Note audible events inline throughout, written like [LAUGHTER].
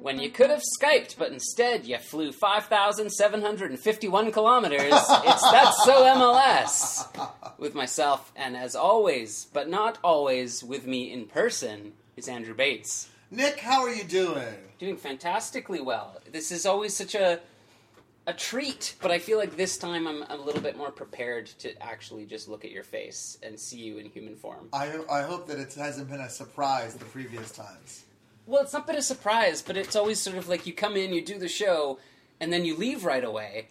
When you could have Skyped, but instead you flew 5,751 kilometers, it's That's So MLS. With myself, and as always, but not always with me in person, is Andrew Bates. Nick, how are you doing? Doing fantastically well. This is always such a a treat, but I feel like this time I'm a little bit more prepared to actually just look at your face and see you in human form. I, I hope that it hasn't been a surprise the previous times. Well, it's not been a surprise, but it's always sort of like you come in, you do the show, and then you leave right away.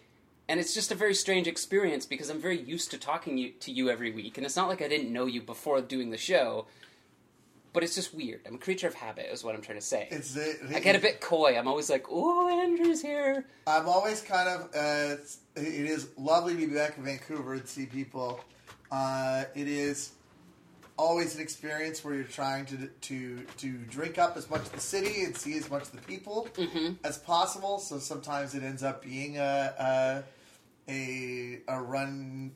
And it's just a very strange experience because I'm very used to talking you, to you every week, and it's not like I didn't know you before doing the show. But it's just weird. I'm a creature of habit, is what I'm trying to say. It's it, I get a bit coy. I'm always like, "Oh, Andrew's here." I'm always kind of. Uh, it's- lovely to be back in Vancouver and see people. Uh, it is always an experience where you're trying to to to drink up as much of the city and see as much of the people as possible. So sometimes it ends up being a a a, a run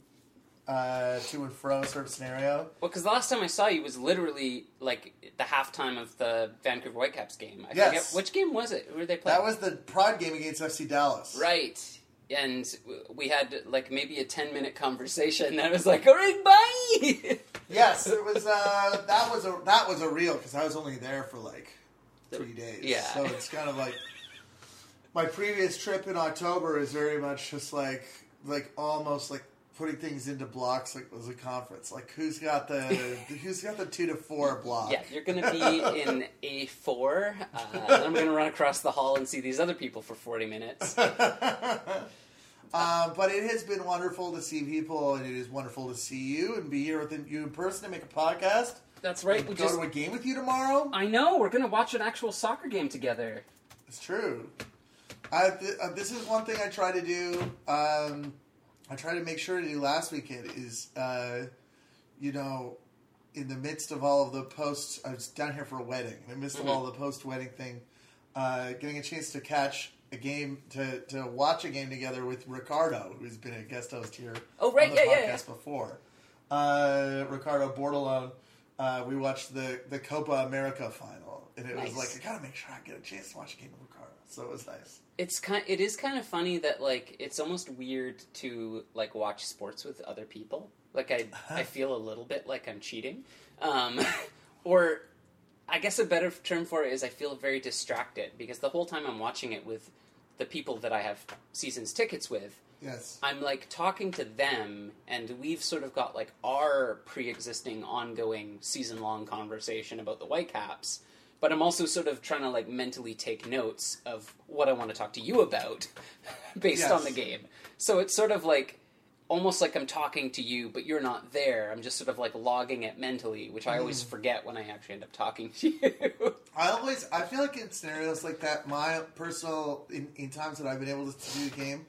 uh, to and fro sort of scenario. Well, because the last time I saw you was literally like the halftime of the Vancouver Whitecaps game. I Yes. forget which game was it. Who were they playing? That was the Pride game against FC Dallas. right. And we had like maybe a ten minute conversation. That was like, all right, bye. Yes, it was. Uh, [LAUGHS] that was a that was a real because I was only there for like three days. Yeah. So it's kind of like my previous trip in October is very much just like like almost like putting things into blocks like it was a conference. Like who's got the [LAUGHS] who's got the two to four block? yeah, you're gonna be in a four. Uh, and I'm gonna run across the hall and see these other people for forty minutes. [LAUGHS] Um, but it has been wonderful to see people, and it is wonderful to see you and be here with you in person and make a podcast. That's right. We Go just. to a game with you tomorrow. I know we're gonna watch an actual soccer game together. It's true. I, th- uh, this is one thing I try to do. Um, I try to make sure to do last weekend is, uh, you know, in the midst of all of the posts. I was down here for a wedding. In the midst of all the post wedding thing, uh, getting a chance to catch a game to to watch a game together with Ricardo, who's been a guest host here. Oh, right, on the yeah, yeah, podcast before. Uh, Ricardo Bordelon. Uh, we watched the the Copa America final, and it Nice. was like I gotta make sure I get a chance to watch a game of Ricardo. So it was nice. it's kind it is kind of funny that like it's almost weird to like watch sports with other people like i i feel a little bit like i'm cheating um [LAUGHS] or i guess a better term for it is i feel very distracted because the whole time i'm watching it with the people that i have seasons tickets with Yes. I'm like talking to them, and we've sort of got like our pre-existing, ongoing, season-long conversation about the Whitecaps. But I'm also sort of trying to like mentally take notes of what I want to talk to you about, [LAUGHS] based Yes. on the game. So it's sort of like almost like I'm talking to you, but you're not there. I'm just sort of like logging it mentally, which I always mm. forget when I actually end up talking to [LAUGHS] you. I always I feel like in scenarios like that, my personal in, in times that I've been able to do the game,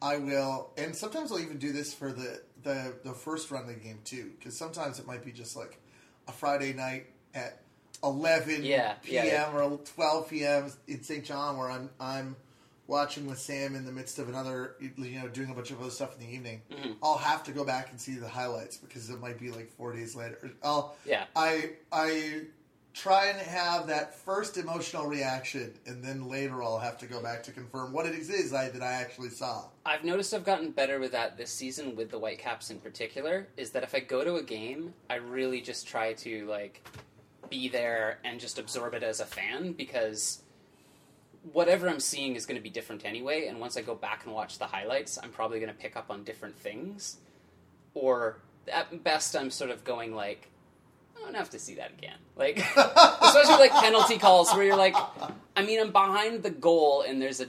I will, and sometimes I'll even do this for the the, the first run of the game too, because sometimes it might be just like a Friday night at eleven Yeah, p.m. yeah, yeah. or twelve p.m. in St. John, where I'm I'm watching with Sam in the midst of another, you know, doing a bunch of other stuff in the evening. Mm-hmm. I'll have to go back and see the highlights because it might be like four days later. I'll Yeah. I I try and have that first emotional reaction, and then later I'll have to go back to confirm what it is I, that I actually saw. I've noticed I've gotten better with that this season with the Whitecaps in particular. Is that if I go to a game, I really just try to like be there and just absorb it as a fan because whatever I'm seeing is going to be different anyway. And once I go back and watch the highlights, I'm probably going to pick up on different things. Or at best, I'm sort of going like, I don't have to see that again. Like, [LAUGHS] especially like penalty calls where you're like, I mean, I'm behind the goal and there's a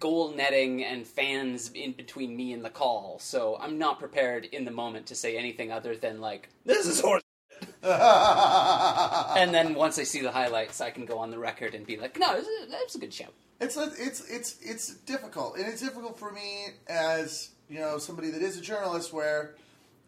goal netting and fans in between me and the call, so I'm not prepared in the moment to say anything other than like, this is horse. [LAUGHS] and then once I see the highlights, I can go on the record and be like, no, that was a, a good show. It's a, it's it's it's difficult, and it's difficult for me as you know somebody that is a journalist. Where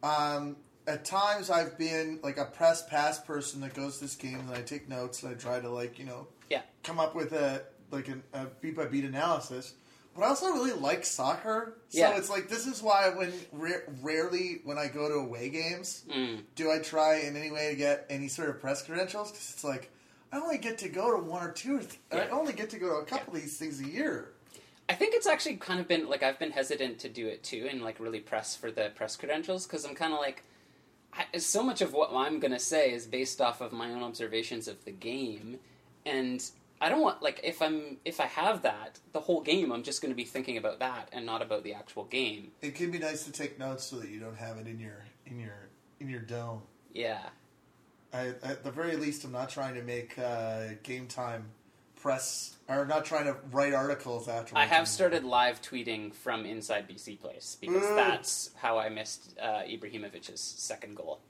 um, at times I've been like a press pass person that goes to this game, and I take notes, and I try to like you know Yeah. come up with a like an, a beat by beat analysis. But I also really like soccer. So Yeah. it's like this is why when ra- rarely when I go to away games Mm. do I try in any way to get any sort of press credentials because it's like I only get to go to one or two. Or th- I only get to go to a couple of these things a year. I think it's actually kind of been like I've been hesitant to do it too, and like really press for the press credentials because I'm kind of like, I, so much of what I'm gonna say is based off of my own observations of the game, and I don't want like if I'm if I have that the whole game, I'm just gonna be thinking about that and not about the actual game. It can be nice to take notes so that you don't have it in your in your in your dome. Yeah, I, at the very least, I'm not trying to make uh, game time press or not trying to write articles after. I have started live tweeting from inside BC Place because Ooh. that's how I missed uh, Ibrahimovic's second goal.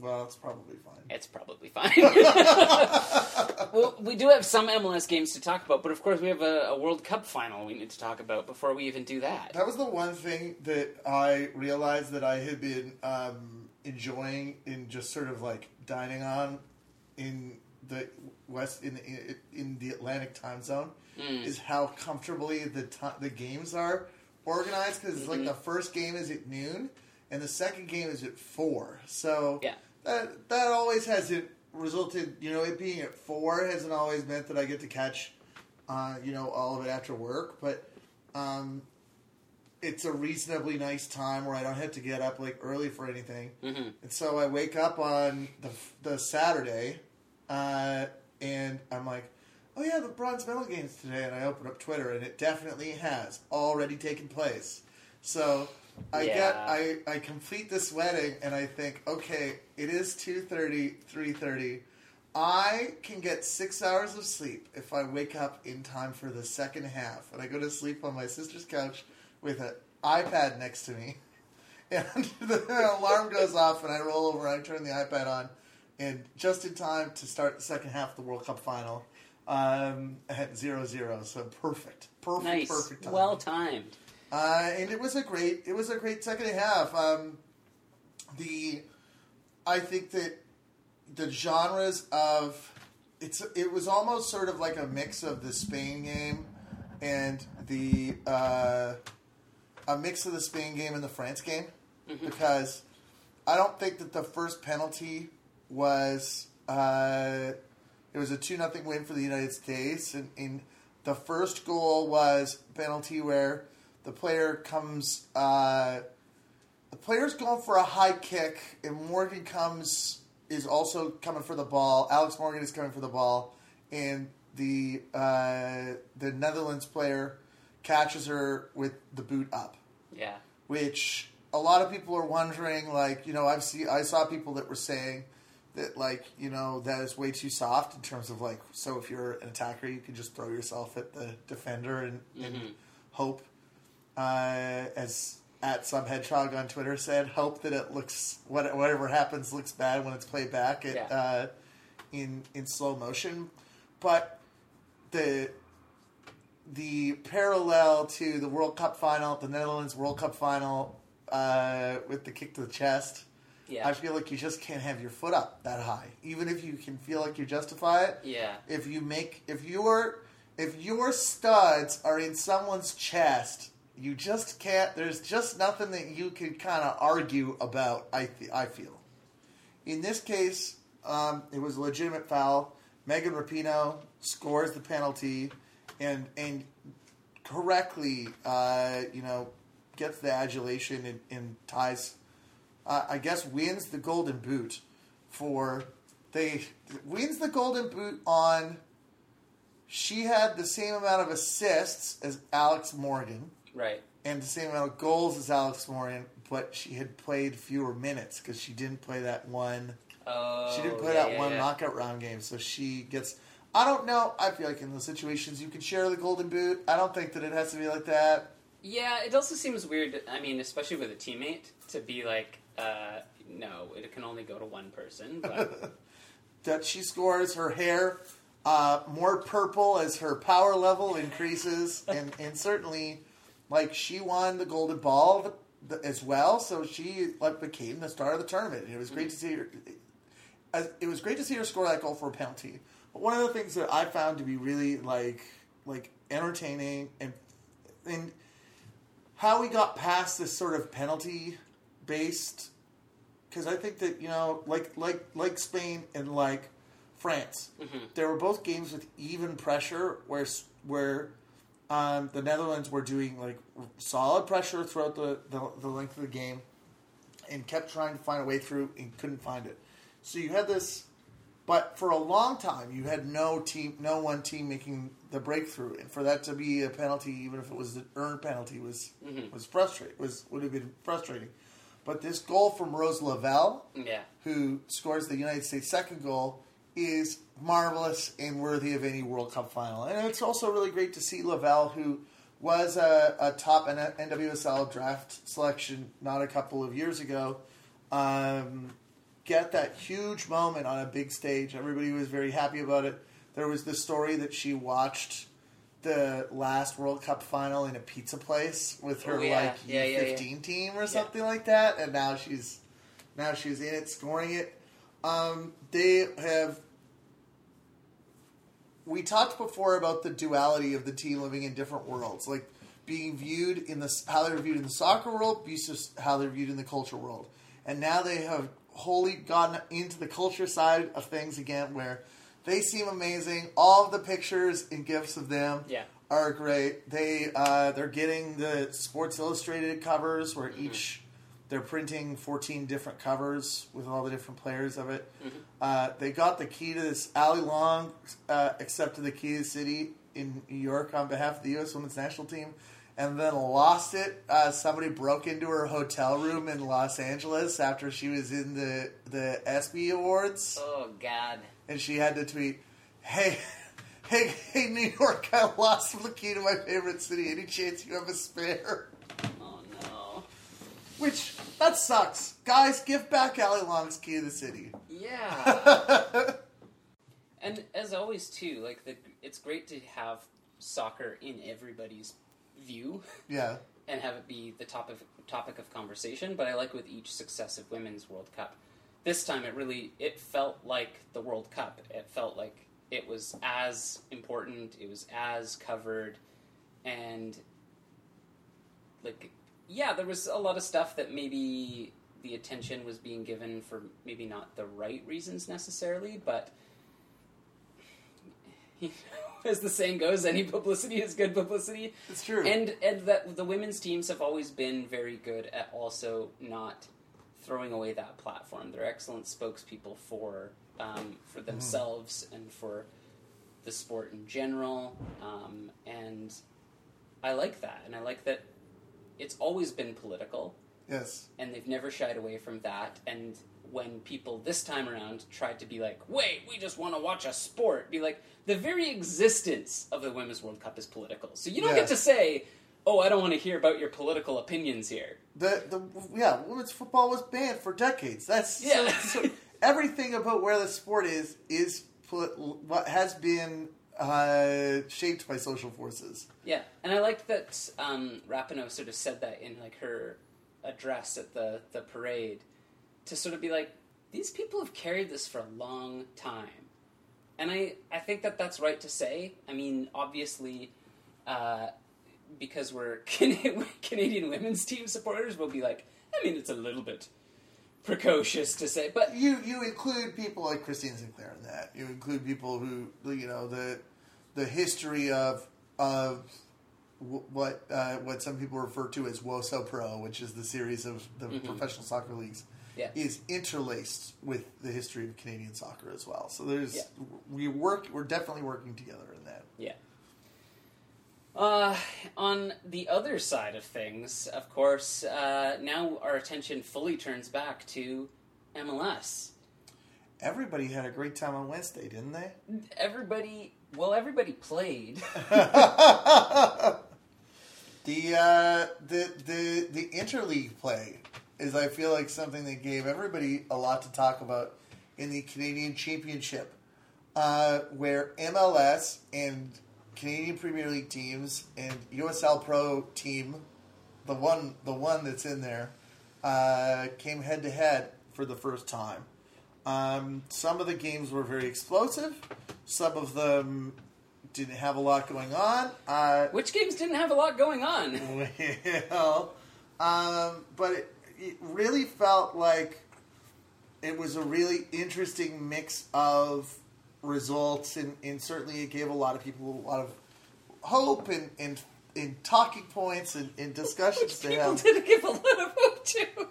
Well, it's probably fine. It's probably fine. [LAUGHS] [LAUGHS] well, we do have some MLS games to talk about, but of course we have a, a World Cup final we need to talk about before we even do that. That was the one thing that I realized that I had been um, enjoying in just sort of like dining on in the west in in, in the Atlantic time zone Mm. is how comfortably the the games are organized because it's like the first game is at noon and the second game is at four. So Yeah. That that always hasn't resulted. You know, it being at four hasn't always meant that I get to catch, uh, you know, all of it after work. But um, it's a reasonably nice time where I don't have to get up like early for anything. hmm And so I wake up on the the Saturday, uh, and I'm like, "Oh yeah, the bronze medal games today." And I open up Twitter, and it definitely has already taken place. So I get I I complete this wedding, and I think, okay, it is 2.30, 3.30. I can get six hours of sleep if I wake up in time for the second half, and I go to sleep on my sister's couch with an iPad next to me [LAUGHS] and the alarm goes off, and I roll over. and I turn the iPad on, and just in time to start the second half of the World Cup final um, at zero zero. So perfect, perfect, Nice, perfect. Time. well timed. Uh, and it was a great, it was a great second half. Um, the, I think that the genres of it's it was almost sort of like a mix of the Spain game and the uh, a mix of the Spain game and the France game Mhm. because I don't think that the first penalty was uh, it was a two nothing win for the United States and in the first goal was penalty where the player comes uh, the player's going for a high kick and Morgan comes is also coming for the ball. Alex Morgan is coming for the ball and the uh, the Netherlands player catches her with the boot up Yeah, which a lot of people are wondering like you know i've seen i saw people that were saying that like you know that is way too soft in terms of like so if you're an attacker you can just throw yourself at the defender and, and Mhm. hope uh, as at some hedgehog on twitter said hope that it looks whatever happens looks bad when it's played back at, Yeah. uh, in in slow motion but the the parallel to the World Cup final, the Netherlands World Cup final, uh, with the kick to the chest. yeah, I feel like you just can't have your foot up that high, even if you can feel like you justify it. yeah. If you make, if your, if your studs are in someone's chest, you just can't. There's just nothing that you can kind of argue about. I th- I feel. In this case, um, it was a legitimate foul. Megan Rapinoe scores the penalty, and and correctly, uh, you know, gets the adulation and, and ties. Uh, I guess wins the Golden Boot for they wins the Golden Boot on. She had the same amount of assists as Alex Morgan Right. and the same amount of goals as Alex Morgan, but she had played fewer minutes because she didn't play that one. Oh, She didn't play yeah, that yeah, one yeah. knockout round game, so she gets. I don't know. I feel like in those situations you can share the golden boot. I don't think that it has to be like that. Yeah, it also seems weird. I mean, especially with a teammate, to be like, uh, no, it can only go to one person. But [LAUGHS] that she scores her hair uh, more purple as her power level increases, and, and certainly, like she won the golden ball the, the, as well, so she like became the star of the tournament. And it was great to see her. as- It was great to see her score that goal for a penalty. But one of the things that I found to be really like like entertaining and and how we got past this sort of penalty based because I think that you know like like like Spain and like France, Mm-hmm. there were both games with even pressure where where um, the Netherlands were doing like solid pressure throughout the, the the length of the game and kept trying to find a way through and couldn't find it. So you had this, but for a long time you had no team, no one team making the breakthrough, and for that to be a penalty, even if it was an earned penalty, was was frustrating. Was would have been frustrating. But this goal from Rose Lavelle, Yeah. who scores the United States' second goal, is marvelous and worthy of any World Cup final. And it's also really great to see Lavelle, who was a, a top NWSL draft selection not a couple of years ago, um, get that huge moment on a big stage. Everybody was very happy about it. There was the story that she watched the last World Cup final in a pizza place with her Oh, yeah. like Yeah, yeah, yeah. U15 team or something like that, and now she's now she's in it, scoring it. Um, they have. We talked before about the duality of the team living in different worlds, like being viewed in the how they're viewed in the soccer world versus how they're viewed in the culture world, and now they have wholly gotten into the culture side of things again, where they seem amazing. All of the pictures and gifts of them Yeah. are great. They uh, they're getting the Sports Illustrated covers where Mm-hmm. each they're printing 14 different covers with all the different players of it. Mm-hmm. Uh, they got the key to this. Allie Long uh, accepted the key to the city in New York on behalf of the U.S. Women's National Team. And then lost it. Uh, somebody broke into her hotel room in Los Angeles after she was in the the ESPY Awards Oh God. and she had to tweet, "Hey, [LAUGHS] hey, hey, New York! I lost the key to my favorite city. Any chance you have a spare?" [LAUGHS] Which that sucks, guys. Give back Allie Long's key to the city. Yeah. [LAUGHS] and as always, too, like the, it's great to have soccer in everybody's view yeah, [LAUGHS] and have it be the topic topic of conversation. But I like with each successive women's World Cup. This time, it really it felt like the World Cup. It felt like it was as important. It was as covered, and like yeah, there was a lot of stuff that maybe the attention was being given for maybe not the right reasons necessarily, but [LAUGHS] you know, as the saying goes, any publicity is good publicity. it's true. And and that the women's teams have always been very good at also not throwing away that platform. They're excellent spokespeople for um, for themselves and for the sport in general. Um, and I like that, and I like that it's always been political, yes, and they've never shied away from that. And when people this time around tried to be like, "Wait, we just want to watch a sport," be like, the very existence of the Women's World Cup is political. So you don't Yeah. get to say, "Oh, I don't want to hear about your political opinions here." the the yeah, women's football was banned for decades. That's so- Yeah. so everything about where the sport is is poli- what has been uh, shaped by social forces. Yeah, and I like that um, Rapinoe sort of said that in like her address at the the parade to sort of be like, these people have carried this for a long time, and I I think that that's right to say. I mean, obviously. Uh, because we're [LAUGHS] Can- Canadian women's team supporters, we'll be like, I mean, it's a little bit precocious to say, but you you include people like Christine Sinclair in that. You include people who you know the the history of of what uh, what some people refer to as WOSO Pro, which is the series of the professional soccer leagues, Yeah. is interlaced with the history of Canadian soccer as well. So there's Yeah. we work we're definitely working together in that. Yeah. Uh, on the other side of things, of course, uh, now our attention fully turns back to MLS. Everybody had a great time on Wednesday, didn't they? Everybody, well, everybody played. [LAUGHS] The uh, the the the interleague play is I feel like something that gave everybody a lot to talk about in the Canadian Championship, uh, where MLS and Canadian Premier League teams and USL Pro team, the one the one that's in there, uh, came head to head for the first time. Um, some of the games were very explosive. Some of them didn't have a lot going on. Uh, Which games didn't have a lot going on? [LAUGHS] well, um, but it, it really felt like it was a really interesting mix of results, and, and certainly it gave a lot of people a lot of hope and and, and talking points and, and discussions Which to people have. did give a lot of hope to. [LAUGHS]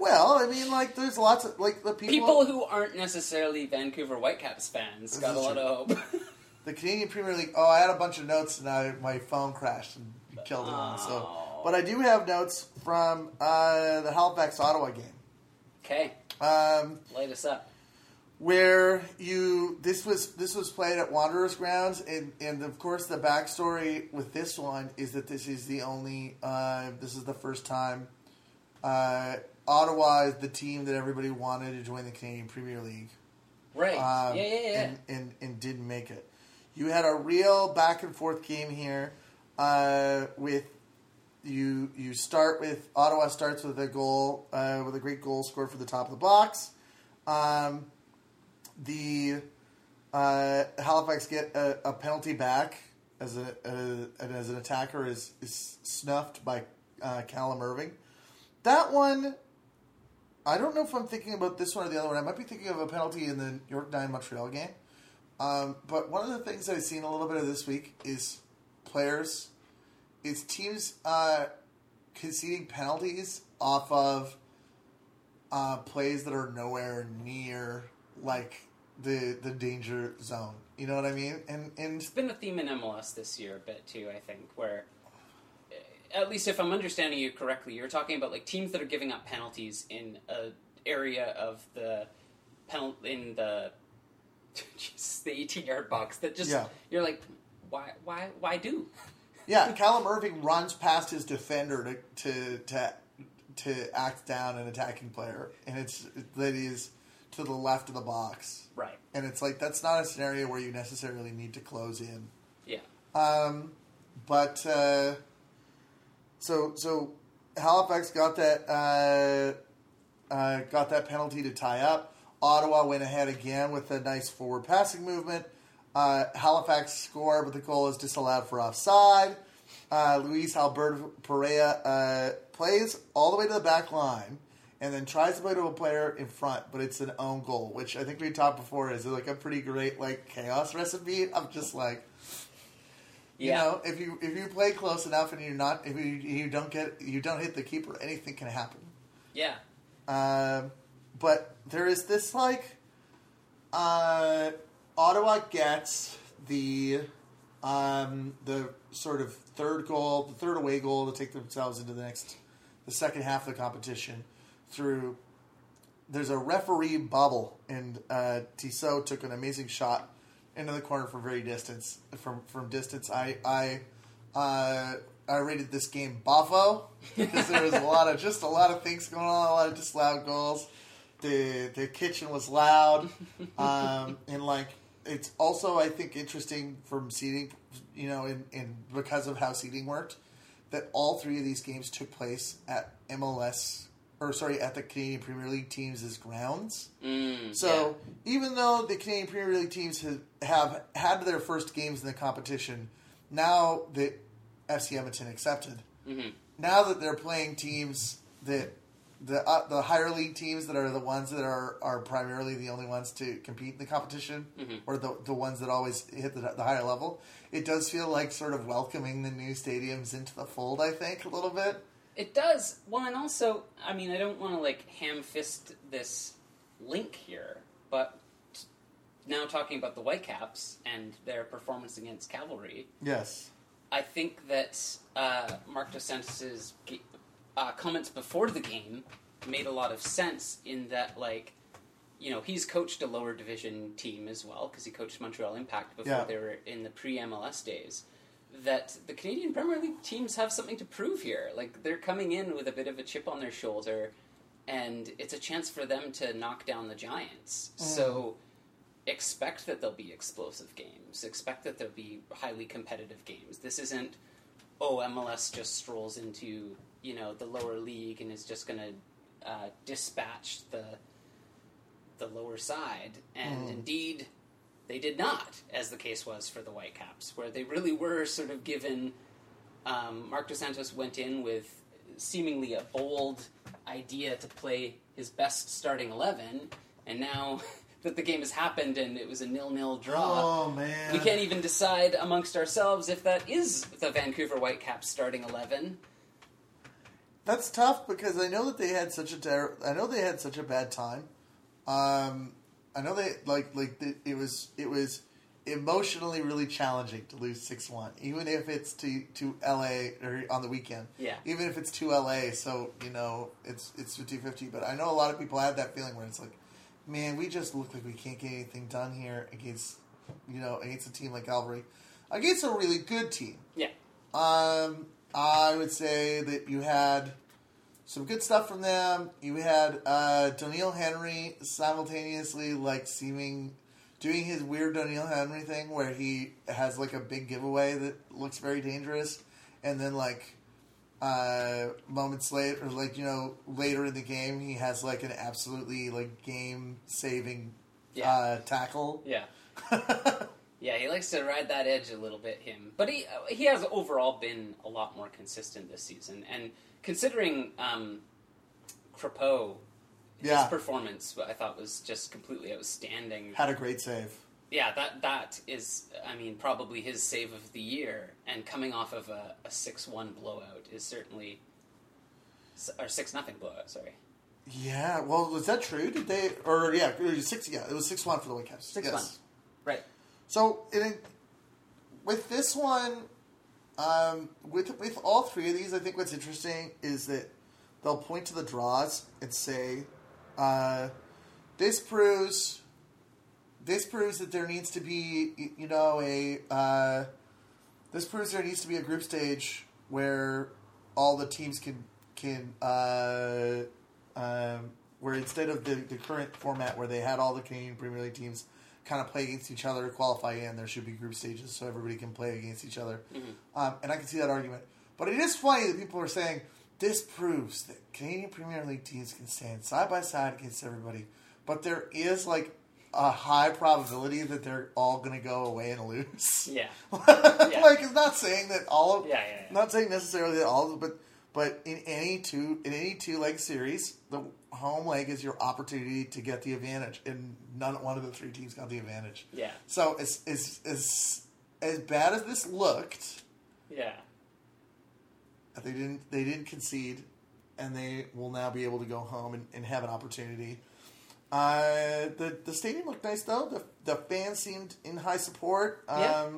Well, I mean, like there's lots of like the people, People who aren't necessarily Vancouver Whitecaps fans got a lot of hope. [LAUGHS] the Canadian Premier League. Oh, I had a bunch of notes and I, my phone crashed and killed it all. So, but I do have notes from uh, the Halifax Ottawa game. okay, Um, light us up. Where you this was this was played at Wanderers grounds and and of course the backstory with this one is that this is the only uh, this is the first time uh, Ottawa is the team that everybody wanted to join the Canadian Premier League Right. um, yeah, yeah, yeah. And, and and didn't make it. You had a real back and forth game here uh, with you you start with Ottawa starts with a goal uh, with a great goal scored for the top of the box. Um, the uh, Halifax get a, a penalty back as a, a as an attacker is is snuffed by uh, Callum Irving. That one, I don't know if I'm thinking about this one or the other one. I might be thinking of a penalty in the York Nine Montreal game. Um, but one of the things I've seen a little bit of this week is players, is teams uh, conceding penalties off of uh, plays that are nowhere near like the the danger zone. You know what I mean? And and It's been a theme in MLS this year a bit too. I think where, eh, at least if I'm understanding you correctly, you're talking about like teams that are giving up penalties in a area of the penal in the [LAUGHS] Jesus, the 18 yard box that just Yeah. you're like, why why why do? yeah, [LAUGHS] Callum Irving runs past his defender to to to, to act down an attacking player, and it's that is to the left of the box. Right. And it's like that's not a scenario where you necessarily need to close in. Yeah. Um, but uh, so so Halifax got that uh, uh, got that penalty to tie up. Ottawa went ahead again with a nice forward passing movement. Uh, Halifax score, but the goal is disallowed for offside. Uh, Luis Alberto Perea uh, plays all the way to the back line and then tries to play to a player in front, but it's an own goal, which I think we talked before is like a pretty great like chaos recipe. I'm just like, you know, if you if you play close enough and you're not if you you don't get you don't hit the keeper, anything can happen. Yeah. Um, but there is this like uh, Ottawa gets the um, the sort of third goal, the third away goal to take themselves into the next the second half of the competition through. There's a referee bubble, and uh, Tissot took an amazing shot into the corner from very distance. From from distance, I I uh, I rated this game buffo because there was a lot of just a lot of things going on, a lot of just loud goals. The the kitchen was loud, um, and like it's also I think interesting from seating, you know, in, in because of how seating worked, that all three of these games took place at MLS or sorry at the Canadian Premier League teams' grounds. Mm, So even though the Canadian Premier League teams have, have had their first games in the competition, now that FC Edmonton accepted, yeah. Mhm. now that they're playing teams that the uh, the higher league teams that are the ones that are, are primarily the only ones to compete in the competition, Mhm. or the the ones that always hit the, the higher level, it does feel like sort of welcoming the new stadiums into the fold. I think a little bit. It does. Well, and also, I mean, I don't want to like ham fist this link here, but now talking about the Whitecaps and their performance against Cavalry, Yes. I think that uh, Marc Dos Santos's ga- uh, comments before the game made a lot of sense in that, like, you know, he's coached a lower division team as well because he coached Montreal Impact before Yeah. they were in the pre MLS days. That the Canadian Premier League teams have something to prove here. Like, they're coming in with a bit of a chip on their shoulder, and it's a chance for them to knock down the Giants. So expect that there'll be explosive games. Expect that there'll be highly competitive games. This isn't, oh, MLS just strolls into you know the lower league and is just going to uh, dispatch the the lower side. And Mm. indeed, they did not, as the case was for the Whitecaps, where they really were sort of given. Um, Marc Dos Santos went in with seemingly a bold idea to play his best starting eleven, and now [LAUGHS] that the game has happened and it was a nil-nil draw, Oh man, we can't even decide amongst ourselves if that is the Vancouver Whitecaps starting eleven. That's tough because I know that they had such a ter- I know they had such a bad time. Um, I know they like like the, it was it was emotionally really challenging to lose six one, even if it's to to L.A. or on the weekend. Yeah. Even if it's to L.A., so you know it's it's 50-50. But I know a lot of people have that feeling where it's like, man, we just look like we can't get anything done here against you know against a team like Cavalry, against a really good team. Yeah, Um, I would say that you had some good stuff from them. You had uh, Doneil Henry simultaneously like seeming doing his weird Doneil Henry thing where he has like a big giveaway that looks very dangerous, and then like uh, moments later, or like you know later in the game, he has like an absolutely like game saving Yeah. uh, tackle. yeah. [LAUGHS] Yeah, he likes to ride that edge a little bit. Him, but he uh, he has overall been a lot more consistent this season. And considering um, Crépeau, his Yeah. performance, I thought was just completely outstanding. Had a great save. Yeah, that that is, I mean, probably his save of the year. And coming off of a, a six one blowout is certainly, or six nothing blowout. Sorry, Yeah, well, was that true? Did they or yeah, it was six? Yeah, it was six one for the Whitecaps. Six yes. one. right? So in, with this one, um, with with all three of these, I think what's interesting is that they'll point to the draws and say, uh, "This proves, this proves that there needs to be, you know, a uh, this proves there needs to be a group stage where all the teams can can uh, um, where instead of the, the current format where they had all the Canadian Premier League teams kind of play against each other to qualify in, there should be group stages so everybody can play against each other. Um, and I can see that argument. But it is funny that people are saying this proves that Canadian Premier League teams can stand side by side against everybody. But there is like a high probability that they're all going to go away and lose. [LAUGHS] Yeah, like it's not saying that all of Yeah, yeah, yeah. not saying necessarily that all of but but in any two in any two leg series the home leg is your opportunity to get the advantage and none one of the three teams got the advantage. Yeah, so as as as as bad as this looked yeah. they didn't they didn't concede and they will now be able to go home and, and have an opportunity. Uh, the the stadium looked nice though. The the fans seemed in high support. Um, Yeah.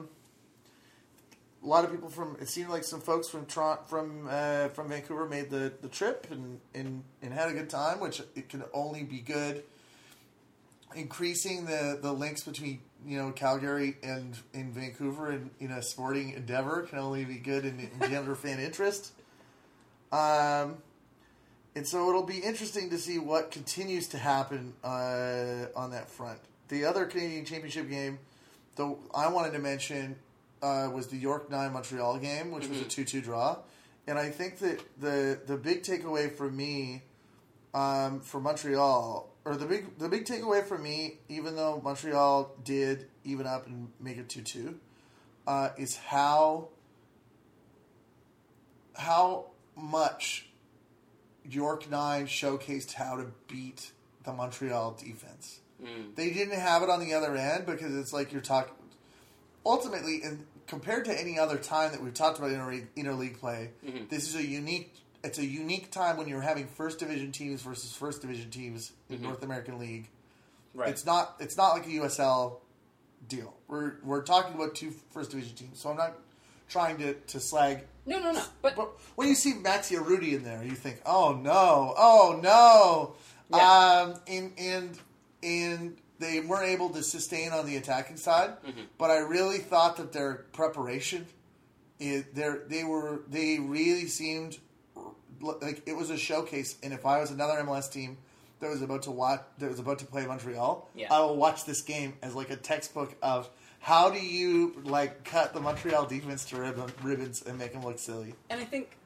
A lot of people from it seemed like some folks from from uh, from Vancouver made the, the trip and, and and had a good time, which it can only be good. Increasing the, the links between you know Calgary and in Vancouver in, in a sporting endeavor can only be good and engender fan interest. Um, and so it'll be interesting to see what continues to happen uh, on that front. The other Canadian Championship game, though, I wanted to mention uh, was the York Nine Montreal game, which was a two-two draw, and I think that the the big takeaway for me um, for Montreal, or the big the big takeaway for me, even though Montreal did even up and make it two-two, uh, is how how much York Nine showcased how to beat the Montreal defense. Mm. They didn't have it on the other end because it's like you're talking. Ultimately, and compared to any other time that we've talked about inter- interleague play, Mhm. this is a unique. It's a unique time when you're having first division teams versus first division teams in Mhm. North American League. Right. It's not. It's not like a USL deal. We're we're talking about two first division teams, so I'm not trying to to slag no, no, no. But but when you see Maxi Urruti in there, you think, "Oh no, oh no!" Yeah. Um, and and and they weren't able to sustain on the attacking side. Mhm. But I really thought that their preparation, it, they were they really seemed like it was a showcase. And if I was another MLS team that was about to watch that was about to play Montreal, Yeah. I will watch this game as like a textbook of. How do you like cut the Montreal defense to ribbon, ribbons and make them look silly? and I think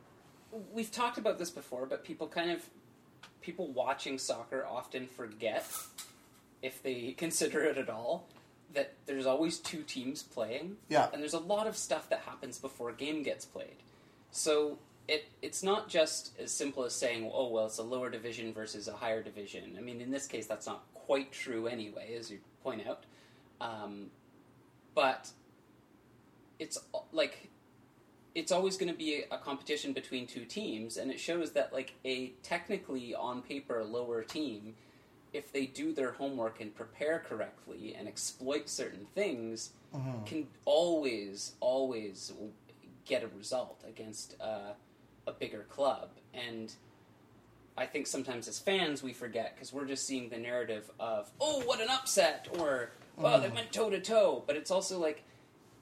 we've talked about this before, but people kind of people watching soccer often forget if they consider it at all that there's always two teams playing. Yeah. And there's a lot of stuff that happens before a game gets played. So it it's not just as simple as saying, oh well, it's a lower division versus a higher division. I mean, in this case, that's not quite true anyway, as you point out. Um, but it's like it's always going to be a, a competition between two teams, and it shows that like a technically on paper lower team, if they do their homework and prepare correctly and exploit certain things, Mhm. can always always get a result against uh, a bigger club and. I think sometimes as fans we forget because we're just seeing the narrative of oh what an upset or wow they went toe to toe, but it's also like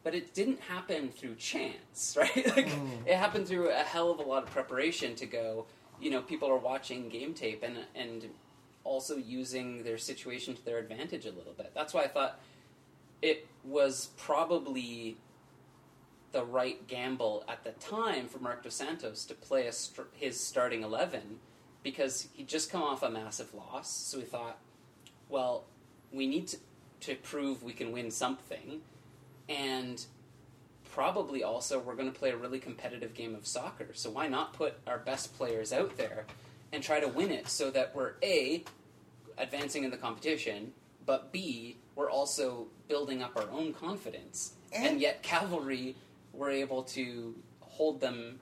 but it didn't happen through chance, [LAUGHS] right? like Mm. it happened through a hell of a lot of preparation to go. You know, people are watching game tape and and also using their situation to their advantage a little bit. That's why I thought it was probably the right gamble at the time for Marc Dos Santos to play his starting eleven because he'd just come off a massive loss. So we thought, well, we need to, to prove we can win something, and probably also we're going to play a really competitive game of soccer. So why not put our best players out there and try to win it so that we're a advancing in the competition, but b we're also building up our own confidence, and, And- yet cavalry were able to hold them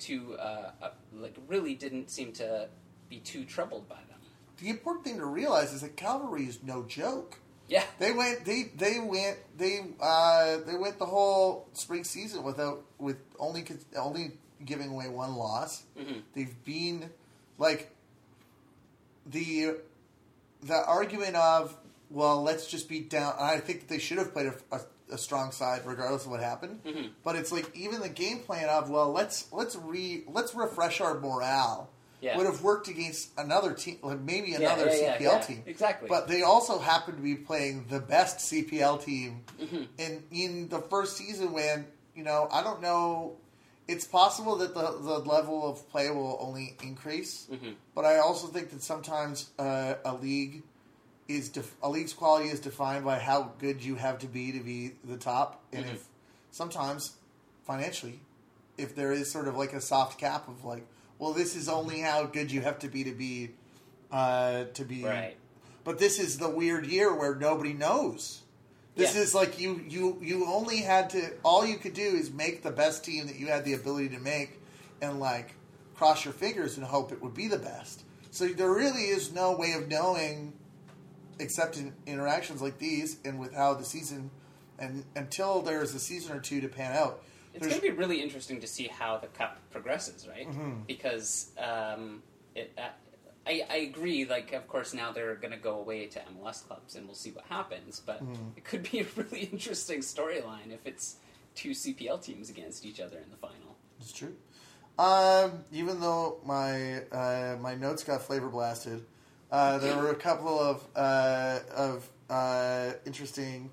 to uh, uh, like really didn't seem to be too troubled by them. The important thing to realize is that cavalry is no joke. Yeah, They went. They they went. They uh, they went the whole spring season without with only only giving away one loss. hmm They've been like the the argument of well, let's just be down. I think that they should have played a, a, a strong side regardless of what happened. Mhm. But it's like even the game plan of well, let's let's re let's refresh our morale. Yeah. Would have worked against another team, like maybe another yeah, yeah, CPL team. Exactly. But they also happened to be playing the best CPL team Mhm. in in the first season. When you know, I don't know. It's possible that the the level of play will only increase, Mhm. but I also think that sometimes uh, a league is def- a league's quality is defined by how good you have to be to be the top, and Mhm. if sometimes financially, if there is sort of like a soft cap of like, well, this is only how good you have to be to be uh, to be right. but this is the weird year where nobody knows. This Yeah. is like you you you only had to all you could do is make the best team that you had the ability to make and like cross your fingers and hope it would be the best. So there really is no way of knowing except in interactions like these and with how the season and until there's a season or two to pan out. It's going to be really interesting to see how the cup progresses, right? Mhm. Because um, it, uh, I, I agree. Like, of course, now they're going to go away to MLS clubs, and we'll see what happens. But Mhm. it could be a really [LAUGHS] interesting storyline if it's two CPL teams against each other in the final. It's true. Um, even though my uh, my notes got flavor blasted, uh, there were a couple of uh, of uh, interesting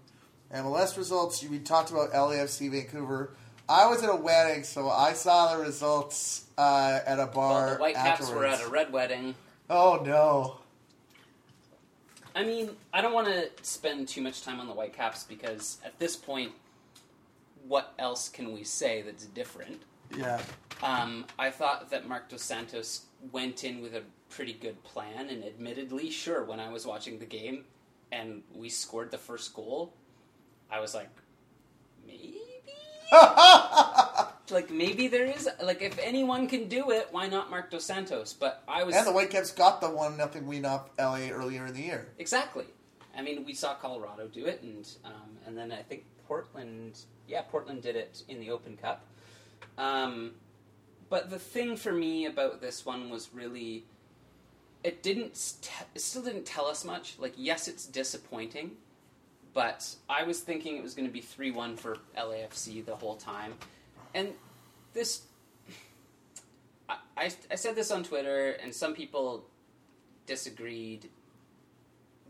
MLS results. We talked about LAFC Vancouver. I was at a wedding, so I saw the results uh, at a bar. Well, the Whitecaps were at a red wedding. Oh no! I mean, I don't want to spend too much time on the Whitecaps because at this point, what else can we say that's different? Yeah, Um, I thought that Marc Dos Santos went in with a pretty good plan, and admittedly, sure, when I was watching the game and we scored the first goal, I was like, maybe? [LAUGHS] like, maybe there is, like, if anyone can do it, why not Marc Dos Santos? But I was. and the Whitecaps got the one nothing win off LA earlier in the year. Exactly. I mean, we saw Colorado do it, and um, and then I think Portland, yeah, Portland did it in the Open Cup. Um, but the thing for me about this one was really, it didn't, st- it still didn't tell us much. Like, yes, it's disappointing, but I was thinking it was going to be three one for LAFC the whole time, and this. I, I, I said this on Twitter, and some people disagreed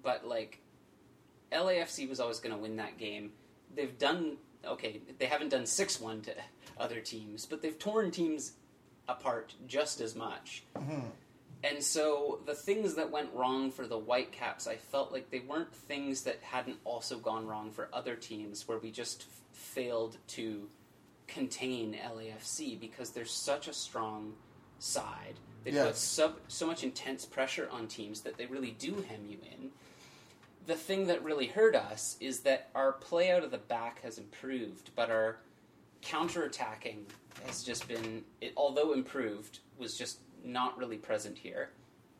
but like LAFC was always going to win that game. They've done okay. They haven't done six one to other teams, but they've torn teams apart just as much. Mhm. And so the things that went wrong for the Whitecaps, I felt like they weren't things that hadn't also gone wrong for other teams where we just failed to contain LAFC because there's such a strong side. They Yeah. put sub, so much intense pressure on teams that they really do hem you in. The thing that really hurt us is that our play out of the back has improved, but our counterattacking has just been, it, although improved, was just not really present here.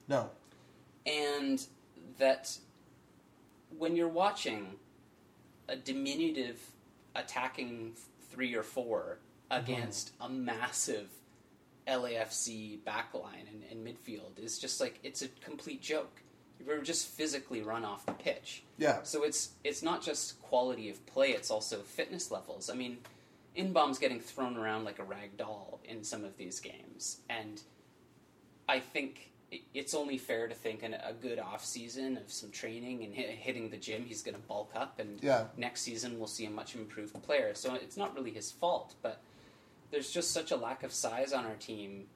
No. And that when you're watching a diminutive attacking three or four mm-hmm. against a massive LAFC backline and, and midfield is just like it's a complete joke. We're just physically run off the pitch. Yeah. So it's it's not just quality of play; it's also fitness levels. I mean, Inbeom's getting thrown around like a rag doll in some of these games, and I think it's only fair to think in a good off season of some training and hit, hitting the gym, he's going to bulk up, and Yeah. next season we'll see a much improved player. So it's not really his fault, but there's just such a lack of size on our team.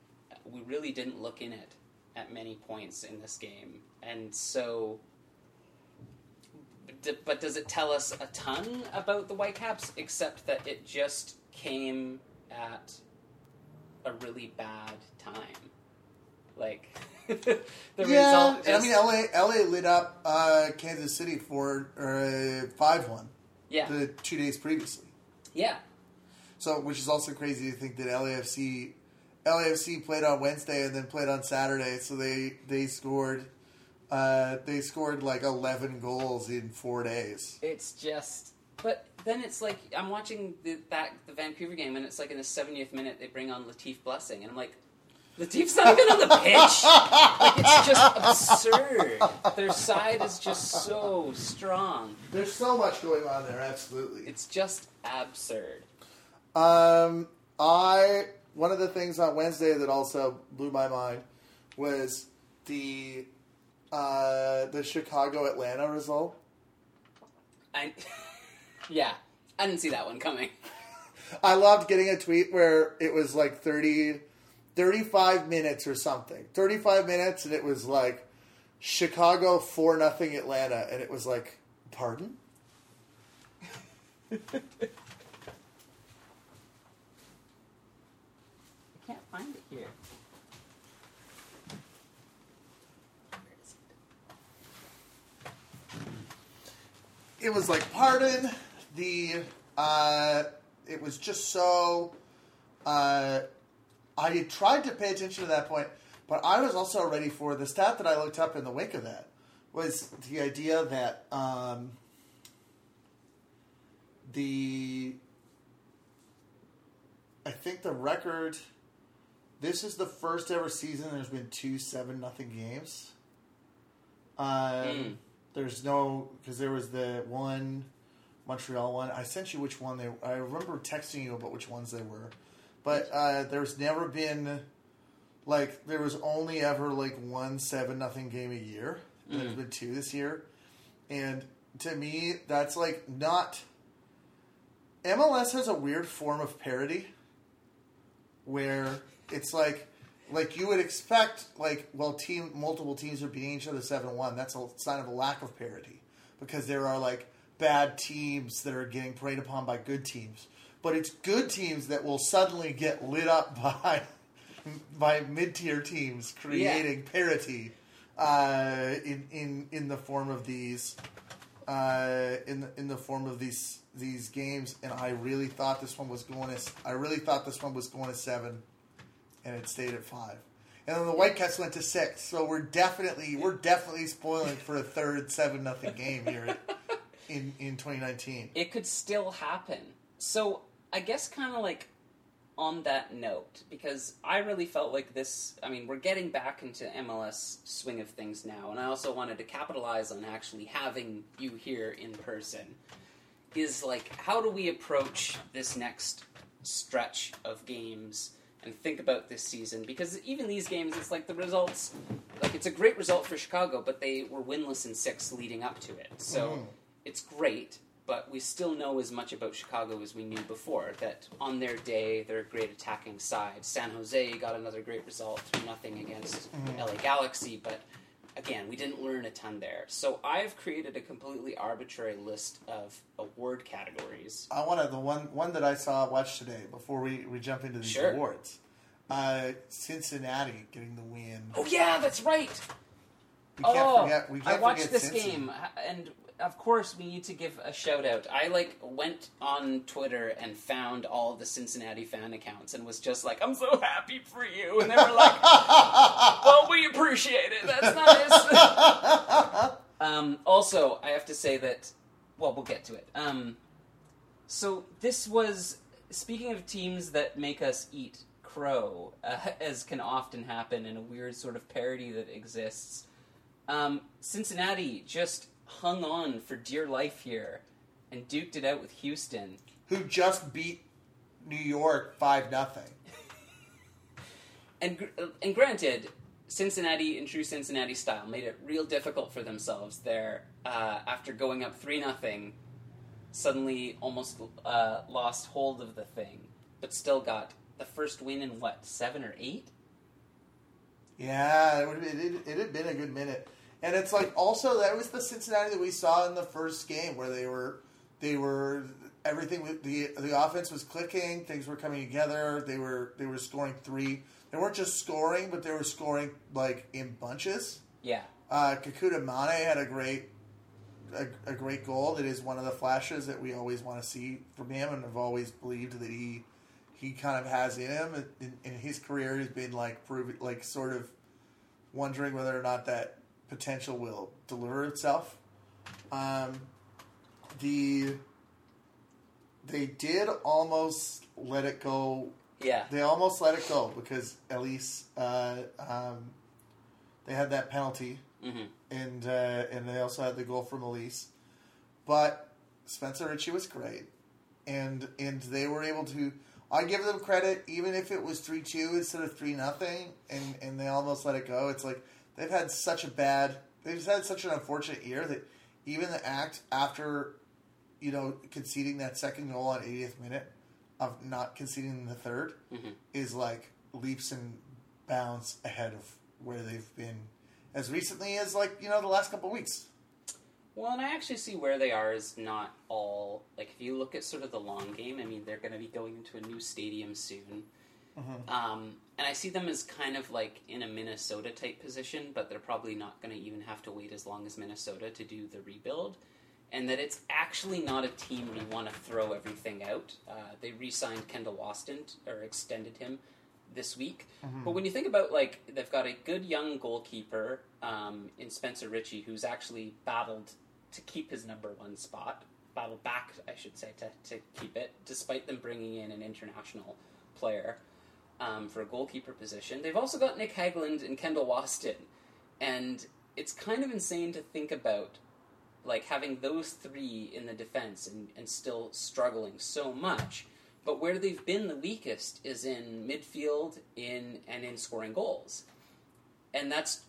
We really didn't look in it at many points in this game, and so. d- But does it tell us a ton about the Whitecaps, except that it just came at a really bad time? Like [LAUGHS] the yeah, result. and I mean, LA, LA lit up uh, Kansas City for five one yeah, the two days previously. yeah, So, which is also crazy to think that LAFC, LAFC played on Wednesday and then played on Saturday. So they they scored, uh, they scored like eleven goals in four days. It's just, but then it's like I'm watching the that the Vancouver game, and it's like in the 70th minute they bring on Latif Blessing, and I'm like, Latif's not even on the pitch. like it's just absurd. Their side is just so strong. There's so much going on there. Absolutely. It's just absurd. Um, I one of the things on Wednesday that also blew my mind was the uh, the Chicago Atlanta result. I, [LAUGHS] yeah, I didn't see that one coming. [LAUGHS] I loved getting a tweet where it was like 30, 35 minutes or something. 35 minutes, and it was like Chicago 4 nothing Atlanta. And it was like, pardon? I can't find it here. It was like, pardon? The, uh, it was just so, uh, I tried to pay attention to that point, but I was also ready for the stat that I looked up in the wake of that was the idea that, um, the I think the record this is the first ever season there's been two seven nothing games. Um, Mm. There's no because there was the one Montreal one. I sent you which one they. I remember texting you about which ones they were, but uh, there's never been like there was only ever like one seven nothing game a year. and There's Mm. been two this year, and to me that's like not. MLS has a weird form of parody where it's like like you would expect like well team multiple teams are beating each other 7-1 that's a sign of a lack of parity because there are like bad teams that are getting preyed upon by good teams but it's good teams that will suddenly get lit up [LAUGHS] by by mid-tier teams creating parity uh, in, in in the form of these uh, in the, in the form of these these games, and I really thought this one was going to. I really thought this one was going to seven, and it stayed at five. And then the Whitecaps went to six, so we're definitely we're definitely spoiling for a third seven nothing game here [LAUGHS] in in 2019. it could still happen. So I guess kind of like on that note, because I really felt like this. I mean, we're getting back into MLS swing of things now, and I also wanted to capitalize on actually having you here in person. Is like, how do we approach this next stretch of games and think about this season? Because even these games, it's like the results. Like it's a great result for Chicago, but they were winless in six leading up to it. So Mhm. it's great, but we still know as much about Chicago as we knew before. That on their day, they're a great attacking side. San Jose got another great result, nothing against Mhm. LA Galaxy, but again, we didn't learn a ton there. So I've created a completely arbitrary list of award categories. I wanted the one one that I saw watch today before we, we jump into these Sure. awards. Uh, Cincinnati getting the win. Oh yeah, that's right. We can't oh, forget. We can't I watched this Cincy. game, and of course we need to give a shout out. I like went on Twitter and found all the Cincinnati fan accounts and was just like, "I'm so happy for you," and they were like, [LAUGHS] "Well, we appreciate it. That's nice." [LAUGHS] um, also, I have to say that. Well, we'll get to it. Um, so this was speaking of teams that make us eat crow, uh, [LAUGHS] as can often happen in a weird sort of parody that exists. Um, Cincinnati just hung on for dear life here and duked it out with Houston. who just beat New York five nothing. [LAUGHS] And uh, and granted, Cincinnati, in true Cincinnati style, made it real difficult for themselves there uh, after going up three nothing. Suddenly, almost uh, lost hold of the thing, but still got the first win in what seven or eight. Yeah, it, would, it, it, it had been a good minute, and it's like also that was the Cincinnati that we saw in the first game where they were they were everything with the the offense was clicking, things were coming together. They were they were scoring three. They weren't just scoring, but they were scoring like in bunches. Yeah, Uh, Kekuta Manneh had a great a, a great goal. That is one of the flashes that we always want to see from him, and I've always believed that he he kind of has in him. In, in his career, he's been like proving, like sort of wondering whether or not that potential will deliver itself. Um, the they did almost let it go yeah, they almost let it go because Elis, uh, um, they had that penalty, hmm and uh, and they also had the goal from Elis, but Spencer Richey was great, and and they were able to. I give them credit, even if it was three two instead of three nothing, and and they almost let it go. It's like they've had such a bad, they've had such an unfortunate year that even the act after, you know, conceding that second goal on 80th minute of not conceding the third hmm is like leaps and bounds ahead of where they've been as recently as like you know the last couple of weeks. Well, and I actually see where they are is not all like if you look at sort of the long game. I mean, they're going to be going into a new stadium soon, um, and I see them as kind of like in a Minnesota type position, but they're probably not going to even have to wait as long as Minnesota to do the rebuild. And that it's actually not a team we want to throw everything out. Uh, they re-signed Kendall Waston or extended him this week. But when you think about like they've got a good young goalkeeper um, in Spencer Richey, who's actually battled to keep his number one spot, battled back, I should say, to, to keep it, despite them bringing in an international player um, for a goalkeeper position. They've also got Nick Hagglund and Kendall Waston, and it's kind of insane to think about like having those three in the defense and, and still struggling so much. But where they've been the weakest is in midfield, in and in scoring goals, and that's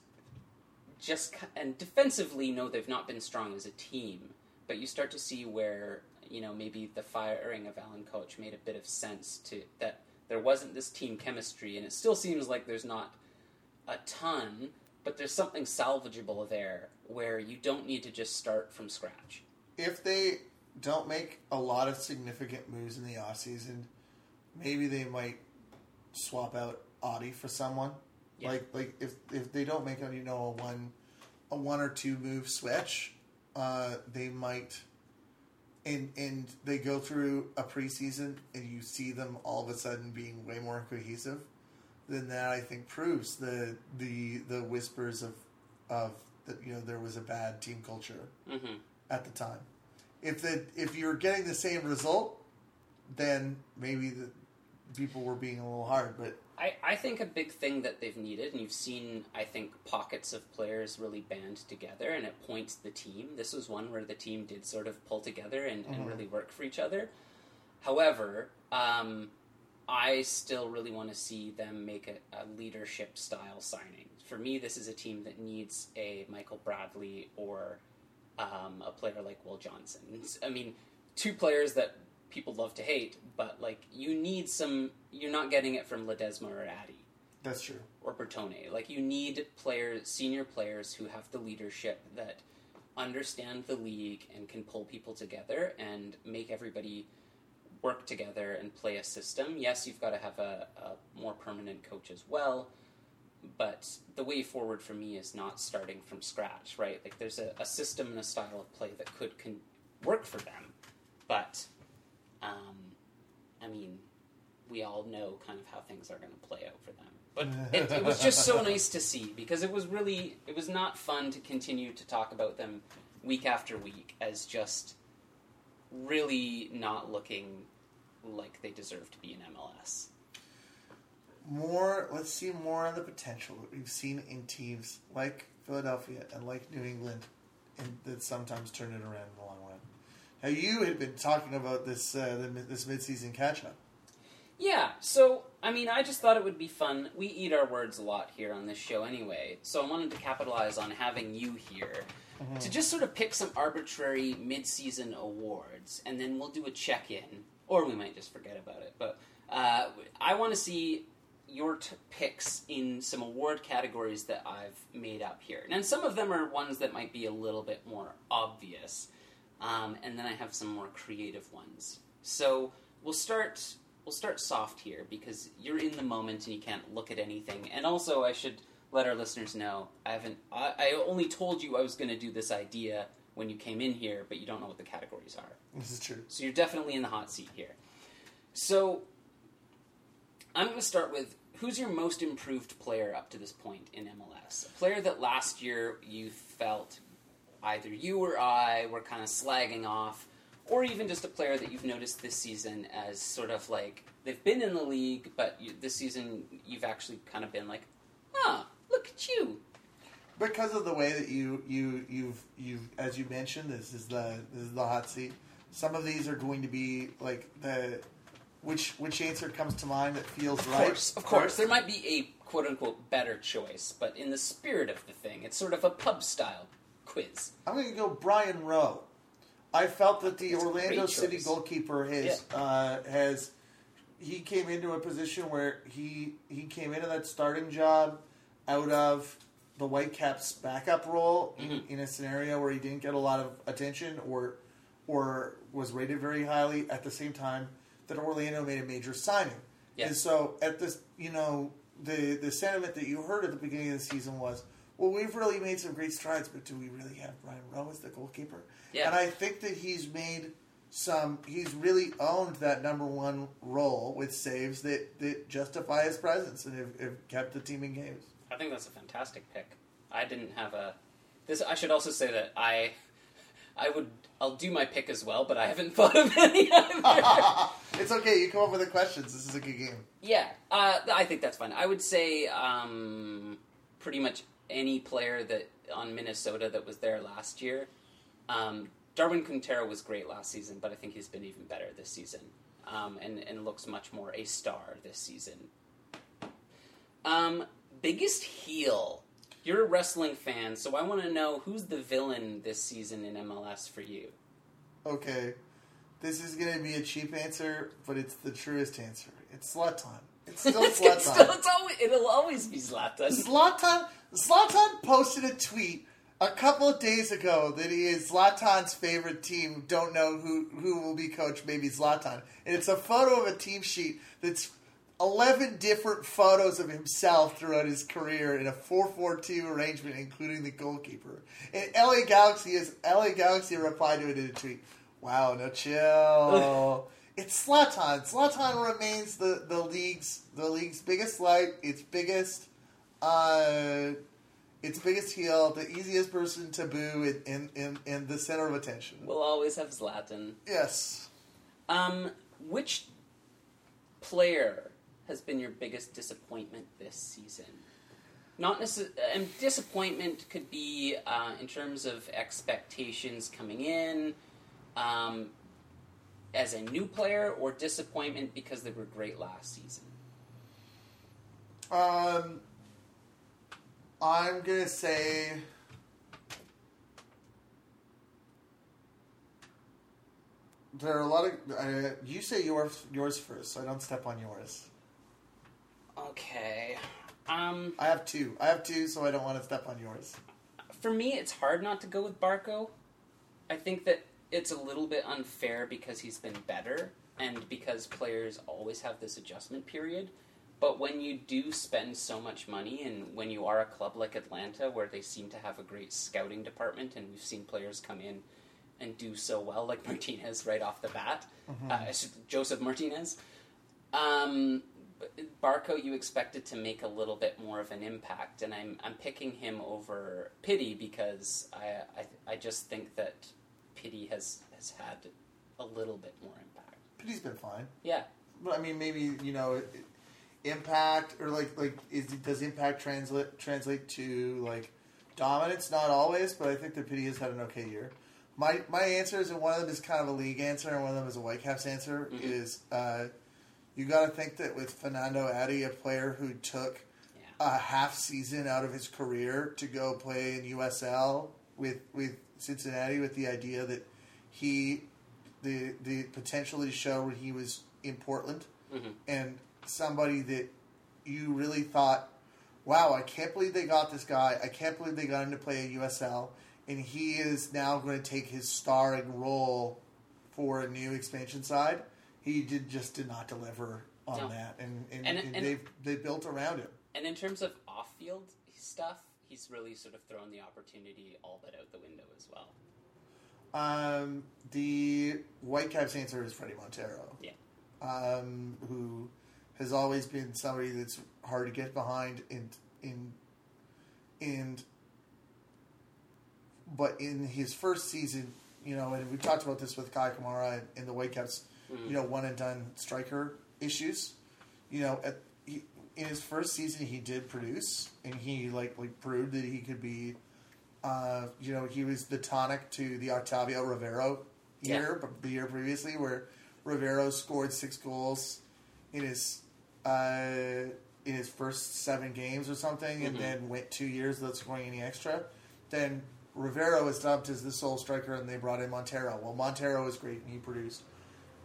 just and defensively. No, they've not been strong as a team. But you start to see where you know maybe the firing of Alan Koch made a bit of sense to that there wasn't this team chemistry, and it still seems like there's not a ton, but there's something salvageable there where you don't need to just start from scratch. If they don't make a lot of significant moves in the off season, maybe they might swap out Adi for someone. Yeah. Like like if if they don't make a you know a one a one or two move switch, uh, they might. And and they go through a preseason and you see them all of a sudden being way more cohesive. Then that I think proves the the the whispers of of that you know there was a bad team culture hmm at the time. If the if you're getting the same result, then maybe the people were being a little hard. But I, I think a big thing that they've needed, and you've seen, I think, pockets of players really band together, and it points the team. This was one where the team did sort of pull together and, and Mhm. really work for each other. However, um, I still really want to see them make a, a leadership style signing. For me, this is a team that needs a Michael Bradley or um, a player like Will Johnson. It's- [LAUGHS] I mean, two players that people love to hate, but like you need some. You're not getting it from Ledesma or Adi That's true. or Bertone. Like you need players, senior players who have the leadership that understand the league and can pull people together and make everybody work together and play a system. Yes, you've got to have a, a more permanent coach as well, but the way forward for me is not starting from scratch, right? Like there's a, a system and a style of play that could work for them, but um, I mean, we all know kind of how things are going to play out for them. But [LAUGHS] it, it was just so nice to see because it was really it was not fun to continue to talk about them week after week as just really not looking like they deserve to be in MLS. More, let's see more of the potential that we've seen in teams like Philadelphia and like New England, and that sometimes turn it around in the long run. Now, you had been talking about this uh, the, this midseason catch up. Yeah, so I mean, I just thought it would be fun. We eat our words a lot here on this show anyway, so I wanted to capitalize on having you here to just sort of pick some arbitrary mid-season awards, and then we'll do a check-in, or we might just forget about it. But uh, I want to see your t- picks in some award categories that I've made up here, and some of them are ones that might be a little bit more obvious, um, and then I have some more creative ones. So we'll start we'll start soft here because you're in the moment and you can't look at anything. And also, I should let our listeners know I haven't. I, I only told you I was going to do this idea when you came in here, but you don't know what the categories are. This is true. So you're definitely in the hot seat here. So I'm going to start with who's your most improved player up to this point in MLS? A player that last year you felt either you or I were kind of slagging off, or even just a player that you've noticed this season as sort of like they've been in the league, but you, this season you've actually kind of been like, ah, look at you. because of the way that you you you've you've as you mentioned this is the this is the hot seat. Some of these are going to be like the which which answer comes to mind that feels Of right? course, of course, there might be a quote unquote better choice, but in the spirit of the thing, it's sort of a pub style quiz. i'm going to go brian rowe i felt that the orlando city goalkeeper has uh, has he came into a position where he he came into that starting job out of the Whitecaps backup role in, Mhm. in a scenario where he didn't get a lot of attention or or was rated very highly at the same time that Orlando made a major signing. Yeah. And so at this, you know, the the sentiment that you heard at the beginning of the season was, well, we've really made some great strides, but do we really have Brian Rowe as the goalkeeper? Yeah. And I think that he's made some he's really owned that number one role with saves that, that justify his presence and have, have kept the team in games. I think that's a fantastic pick. I didn't have a this. I should also say that I, I would. I'll do my pick as well, but I haven't [LAUGHS] thought of any either. [LAUGHS] it's okay, you come up with the questions. This is a good game. yeah, uh, I think that's fine. I would say um, pretty much any player that on Minnesota that was there last year. Um, Darwin Quintero was great last season, but I think he's been even better this season, um, and and looks much more a star this season. Um, biggest heel. You're a wrestling fan, so I want to know who's the villain this season in MLS for you. Okay, this is going to be a cheap answer, but it's the truest answer. It's Zlatan. It's still Zlatan. it's still, it's always, it'll always be Zlatan. Zlatan Zlatan posted a tweet a couple of days ago that he is Zlatan's favorite team. Don't know who who will be coach. Maybe Zlatan, and it's a photo of a team sheet that's eleven different photos of himself throughout his career in a four four two arrangement, including the goalkeeper. And LA Galaxy is LA Galaxy replied to it in a tweet. Wow, no chill. [LAUGHS] It's Zlatan. Zlatan remains the, the league's the league's biggest light, its biggest uh, its biggest heel, the easiest person to boo, in, in, in, in the center of attention. We'll always have Zlatan. Yes. Um, which player has been your biggest disappointment this season? Not necessarily, and disappointment could be uh, in terms of expectations coming in, um, as a new player, or disappointment because they were great last season. Um, I'm gonna say there are a lot of. Uh, you say yours yours first, so I don't step on yours. Okay. Um, I have two. I have two, so I don't want to step on yours. for me, it's hard not to go with Barco. I think that it's a little bit unfair because he's been better and because players always have this adjustment period. But when you do spend so much money, and when you are a club like Atlanta, where they seem to have a great scouting department, and we've seen players come in and do so well, like [LAUGHS] Martinez right off the bat, uh, Josef Martinez, um, Barco, you expected to make a little bit more of an impact, and I'm I'm picking him over Pity because I I, I just think that Pity has has had a little bit more impact. Pity's been fine, Yeah, but I mean, maybe you know, it- impact or like like is does impact translate translate to like dominance? Not always, but I think that Pity has had an okay year. My my answer is, and one of them is kind of a league answer, and one of them is a Whitecaps answer. Mhm. Is uh, you got to think that with Fernando Adi, a player who took yeah, a half season out of his career to go play in USL with with Cincinnati with the idea that he the the potential to show when he was in Portland hmm and somebody that you really thought, wow, I can't believe they got this guy. I can't believe they got him to play at USL, and he is now going to take his starring role for a new expansion side. He did just did not deliver on No. that, and and, And- and, and- they've they built around him. And in terms of off-field stuff, he's really sort of thrown the opportunity all but out the window as well. Um, the Whitecaps answer is Fredy Montero. Yeah. Um, who has always been somebody that's hard to get behind and in in but in his first season, you know, and we talked about this with Kei Kamara and, and the Whitecaps, Mhm. you know, one and done striker issues. You know, at in his first season, he did produce, and he like like proved that he could be. Uh, you know, he was the tonic to the Octavio Rivero year, but the year previously, where Rivero scored six goals in his uh, in his first seven games or something, and Mhm. then went two years without scoring any extra. Then Rivero was dubbed as the sole striker, and they brought in Montero. Well, Montero was great, and he produced.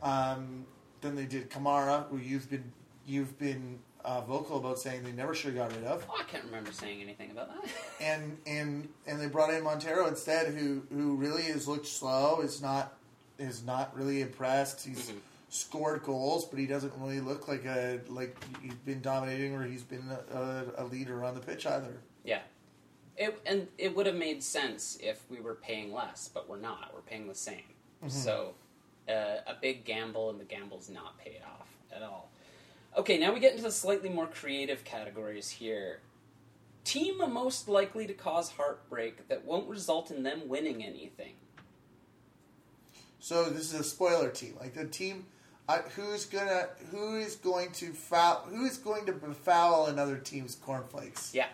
Um, then they did Kamara, who you've been you've been uh, vocal about saying they never should have got rid of, Oh, I can't remember saying anything about that. [LAUGHS] and and and they brought in Montero instead, who who really has looked slow, is not is not really impressed. He's Mhm. scored goals, but he doesn't really look like a like he's been dominating or he's been a, a, leader on the pitch either. Yeah. It, and it would have made sense if we were paying less, but we're not. We're paying the same. So, uh, a big gamble, and the gamble's not paid off at all. Okay, now we get into the slightly more creative categories here. Team most likely to cause heartbreak that won't result in them winning anything. So this is a spoiler team, like the team. I, who's gonna? Who is going to foul? Who is going to befoul another team's cornflakes? Yeah.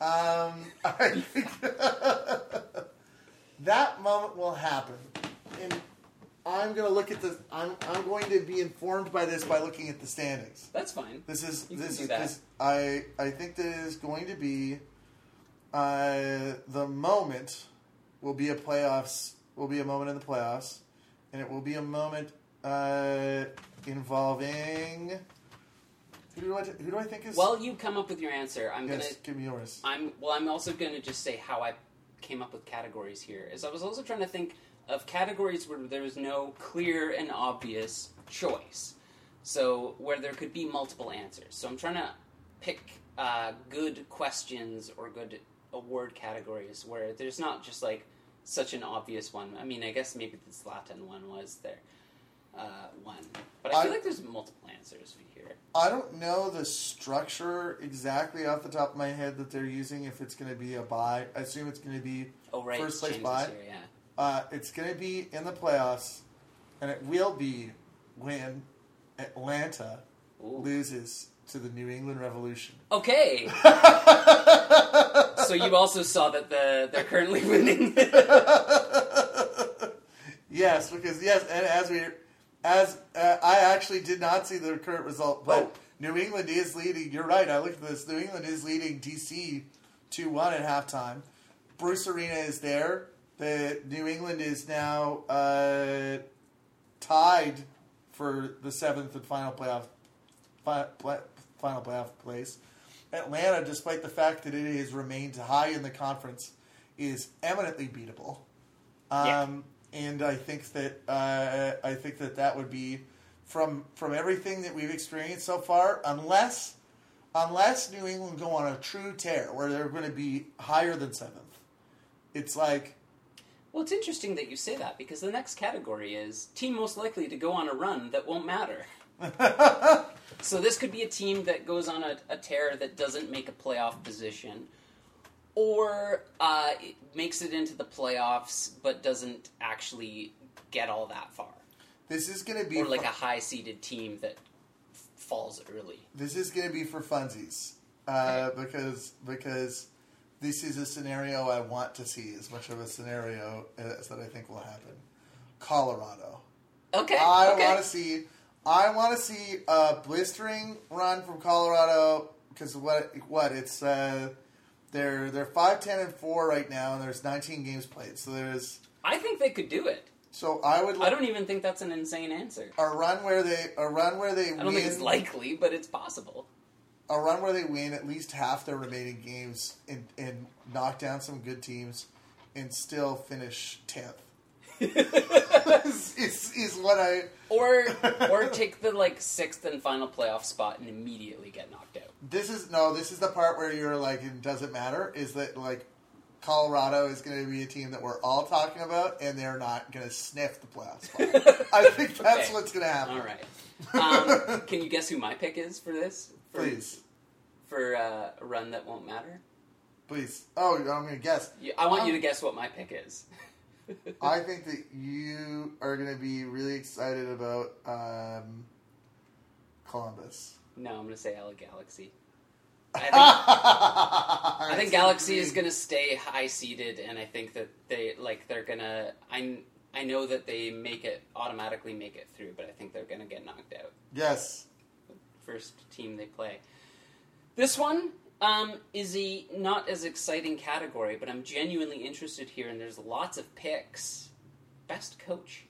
Um, [LAUGHS] [LAUGHS] that moment will happen, and I'm going to look at the. I'm I'm going to be informed by this by looking at the standings. That's fine. This is You can this do is that. 'cause I I think that it is going to be uh, the moment will be a playoffs will be a moment in the playoffs, and it will be a moment uh, involving who do I who do I think is While you come up with your answer, I'm yes gonna give me yours I'm well. I'm also going to just say how I came up with categories here. Is I was also trying to think of categories where there was no clear and obvious choice, so where there could be multiple answers. So I'm trying to pick uh, good questions or good award categories where there's not just like such an obvious one. I mean, I guess maybe the Latin one was there. Uh, one, but I feel I- like there's multiple answers here. I don't know the structure exactly off the top of my head that they're using if it's going to be a buy I assume it's going to be Oh right, First place buy. yeah. Uh, it's going to be in the playoffs, and it will be when Atlanta Ooh. loses to the New England Revolution. Okay. [LAUGHS] so you also saw that the they're currently [LAUGHS] winning. yes, because yes, and as we, as uh, I actually did not see the current result, but Oh. New England is leading. You're right. I looked at this. New England is leading DC two one at halftime. Bruce Arena is there. The New England is now uh, tied for the seventh and final playoff fi- final playoff place. Atlanta, despite the fact that it has remained high in the conference, is eminently beatable. Um, Yeah. And I think that uh, I think that that would be from from everything that we've experienced so far, unless unless New England go on a true tear where they're going to be higher than seventh. It's like Well, it's interesting that you say that because the next category is team most likely to go on a run that won't matter. [LAUGHS] so this could be a team that goes on a, a tear that doesn't make a playoff position, or uh, it makes it into the playoffs but doesn't actually get all that far, this is going to be or like fu- a high seeded team that f- falls early. this is going to be for funsies uh, because because this is a scenario I want to see as much of a scenario as that I think will happen. Colorado. Okay, I okay. want to see. I want to see a blistering run from Colorado because what what it's uh, they're they're five ten and four right now and there's 19 games played so there's I think they could do it. so I would I don't even think that's an insane answer. a run where they a run where they I don't win think it's likely, but it's possible. A run where they win at least half their remaining games and, and knock down some good teams and still finish 10th is, [LAUGHS] is, is what I Or [LAUGHS] or take the like sixth and final playoff spot and immediately get knocked out. This is no. This is the part where you're like, it doesn't matter. Is that like Colorado is going to be a team that we're all talking about, and they're not going to sniff the playoff spot. [LAUGHS] I think that's Okay. what's going to happen. All right. Um, can you guess who my pick is for this? For, Please, For uh, a run that won't matter? please. Oh, I'm going to guess. You- I want you Um, to guess what my pick is. [LAUGHS] I think that you are going to be really excited about um, Columbus. no, I'm going to say LA Galaxy. I [LAUGHS] think, I think Galaxy is going to stay high seeded, and I think that they like they're going to. I I know that they make it automatically make it through, but I think they're going to get knocked out. Yes. First team they play. This one um, is a not as exciting category, but I'm genuinely interested here, and there's lots of picks. Best coach.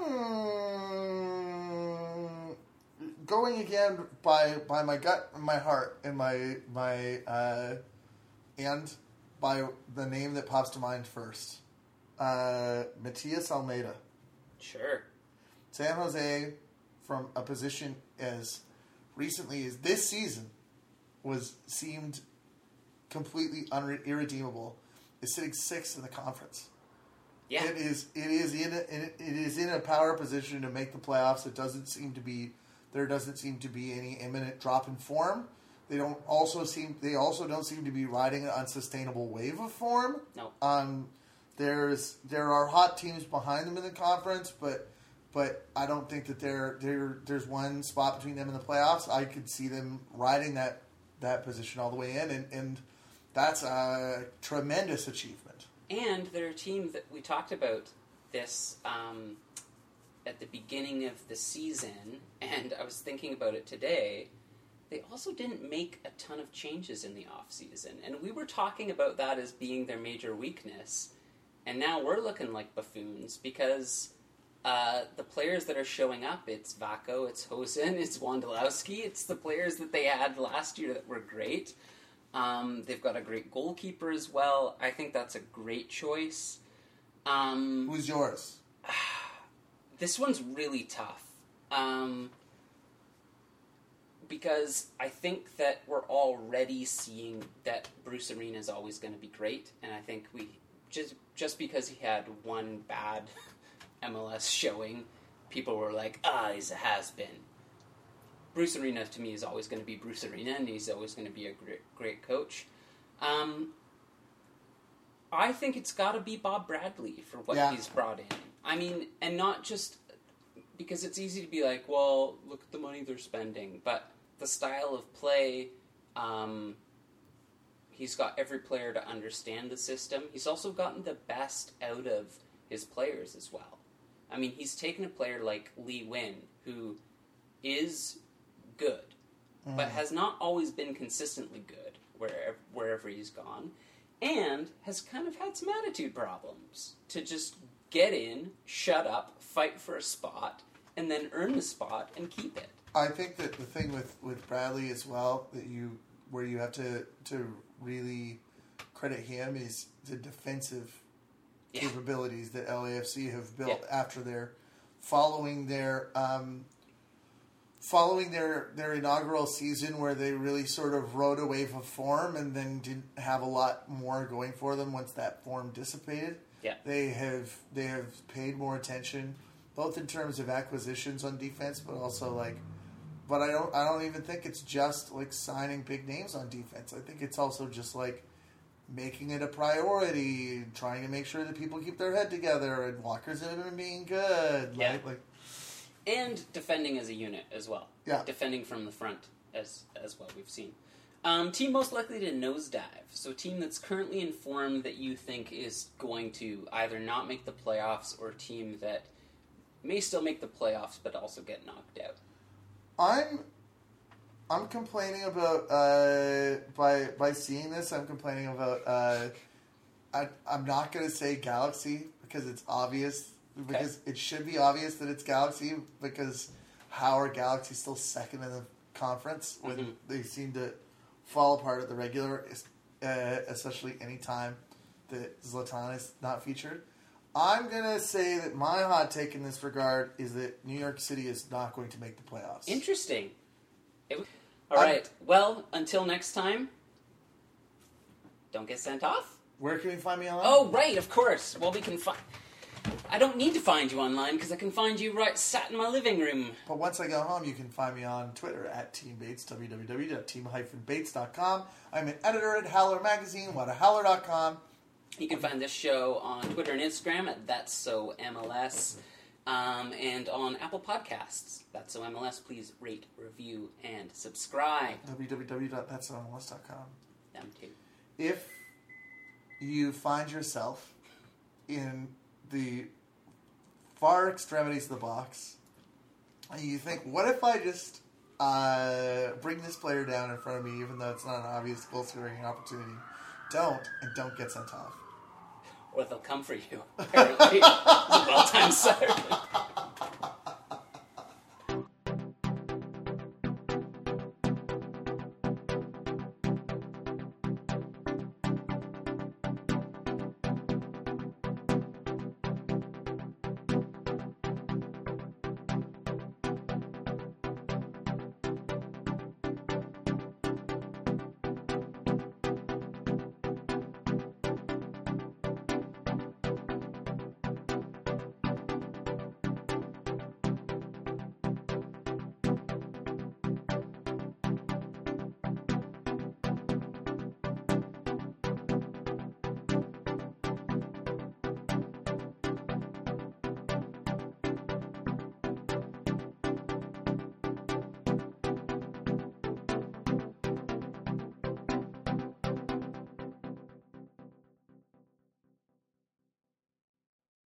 Hmm. Going again by by my gut, and my heart, and my my uh, and by the name that pops to mind first, uh, Matias Almeyda, Sure. San Jose, from a position as recently as this season, was seemed completely unre- irredeemable. Is sitting sixth in the conference. Yeah. It is. It is in. A, it, it is in a power position to make the playoffs. It doesn't seem to be. There doesn't seem to be any imminent drop in form. They don't also seem. They also don't seem to be riding an unsustainable wave of form. No. Um, there's there are hot teams behind them in the conference, but but I don't think that there there there's one spot between them and the playoffs. I could see them riding that that position all the way in, and and that's a tremendous achievement. And they're a team that we talked about this um, at the beginning of the season, and I was thinking about it today. They also didn't make a ton of changes in the offseason, and we were talking about that as being their major weakness. And now we're looking like buffoons because uh, the players that are showing up, it's Vako, it's Hoesen, [LAUGHS] it's Wondolowski, it's the players that they had last year that were great. Um, they've got a great goalkeeper as well. I think that's a great choice. Um, Who's yours? [SIGHS] this one's really tough. Um, because I think that we're already seeing that Bruce Arena is always going to be great, and I think we just just because he had one bad [LAUGHS] MLS showing, people were like, "Ah, he's a has been." Bruce Arena to me is always going to be Bruce Arena, and he's always going to be a great great coach. Um, I think it's got to be Bob Bradley for what Yeah. he's brought in. I mean, and not just because it's easy to be like, well, look at the money they're spending, but the style of play, um, he's got every player to understand the system. He's also gotten the best out of his players as well. I mean, he's taken a player like Lee Nguyen, who is good, but mm. has not always been consistently good wherever, wherever he's gone, and has kind of had some attitude problems to just get in, shut up, fight for a spot, and then earn the spot and keep it. I think that the thing with, with Bradley as well that you where you have to to really credit him is the defensive Yeah. capabilities that LAFC have built Yeah. after their following their um, following their their inaugural season where they really sort of rode a wave of form and then didn't have a lot more going for them once that form dissipated. Yeah. They have they have paid more attention both in terms of acquisitions on defense but also like but I don't I don't even think it's just like signing big names on defense. I think it's also just like making it a priority, trying to make sure that people keep their head together and Walker's in being good. Yeah. Right? Like and defending as a unit as well. Yeah. defending from the front as as well. We've seen um, team most likely to nosedive. So team that's currently informed that you think is going to either not make the playoffs or team that may still make the playoffs but also get knocked out. I'm I'm complaining about uh, by by seeing this. I'm complaining about. Uh, I, I'm not going to say Galaxy because it's obvious because it should be obvious that it's Galaxy because how are Galaxy still second in the conference when Mhm. they seem to fall apart at the regular, uh, especially any time that Zlatan is not featured. I'm gonna say that my hot take in this regard is that New York City is not going to make the playoffs. Interesting. It, all I'm- right. Well, until next time. Don't get sent off. Where can we find me online? Oh, right, of course. Well, we can find. I don't need to find you online because I can find you right sat in my living room. But once I go home, you can find me on Twitter at Team Bates, www.team-bates.com. I'm an editor at Howler Magazine, whatahowler.com. You can find this show on Twitter and Instagram at That's So MLS, um, and on Apple Podcasts. That's So MLS. Please rate, review, and subscribe. www.thatsomls.com. Them too. If you find yourself in the far extremities of the box, and you think, what if I just uh, bring this player down in front of me, even though it's not an obvious goal scoring opportunity? Don't, and don't get sent off. Or they'll come for you, [LAUGHS] apparently. [LAUGHS] well timed sir. [LAUGHS]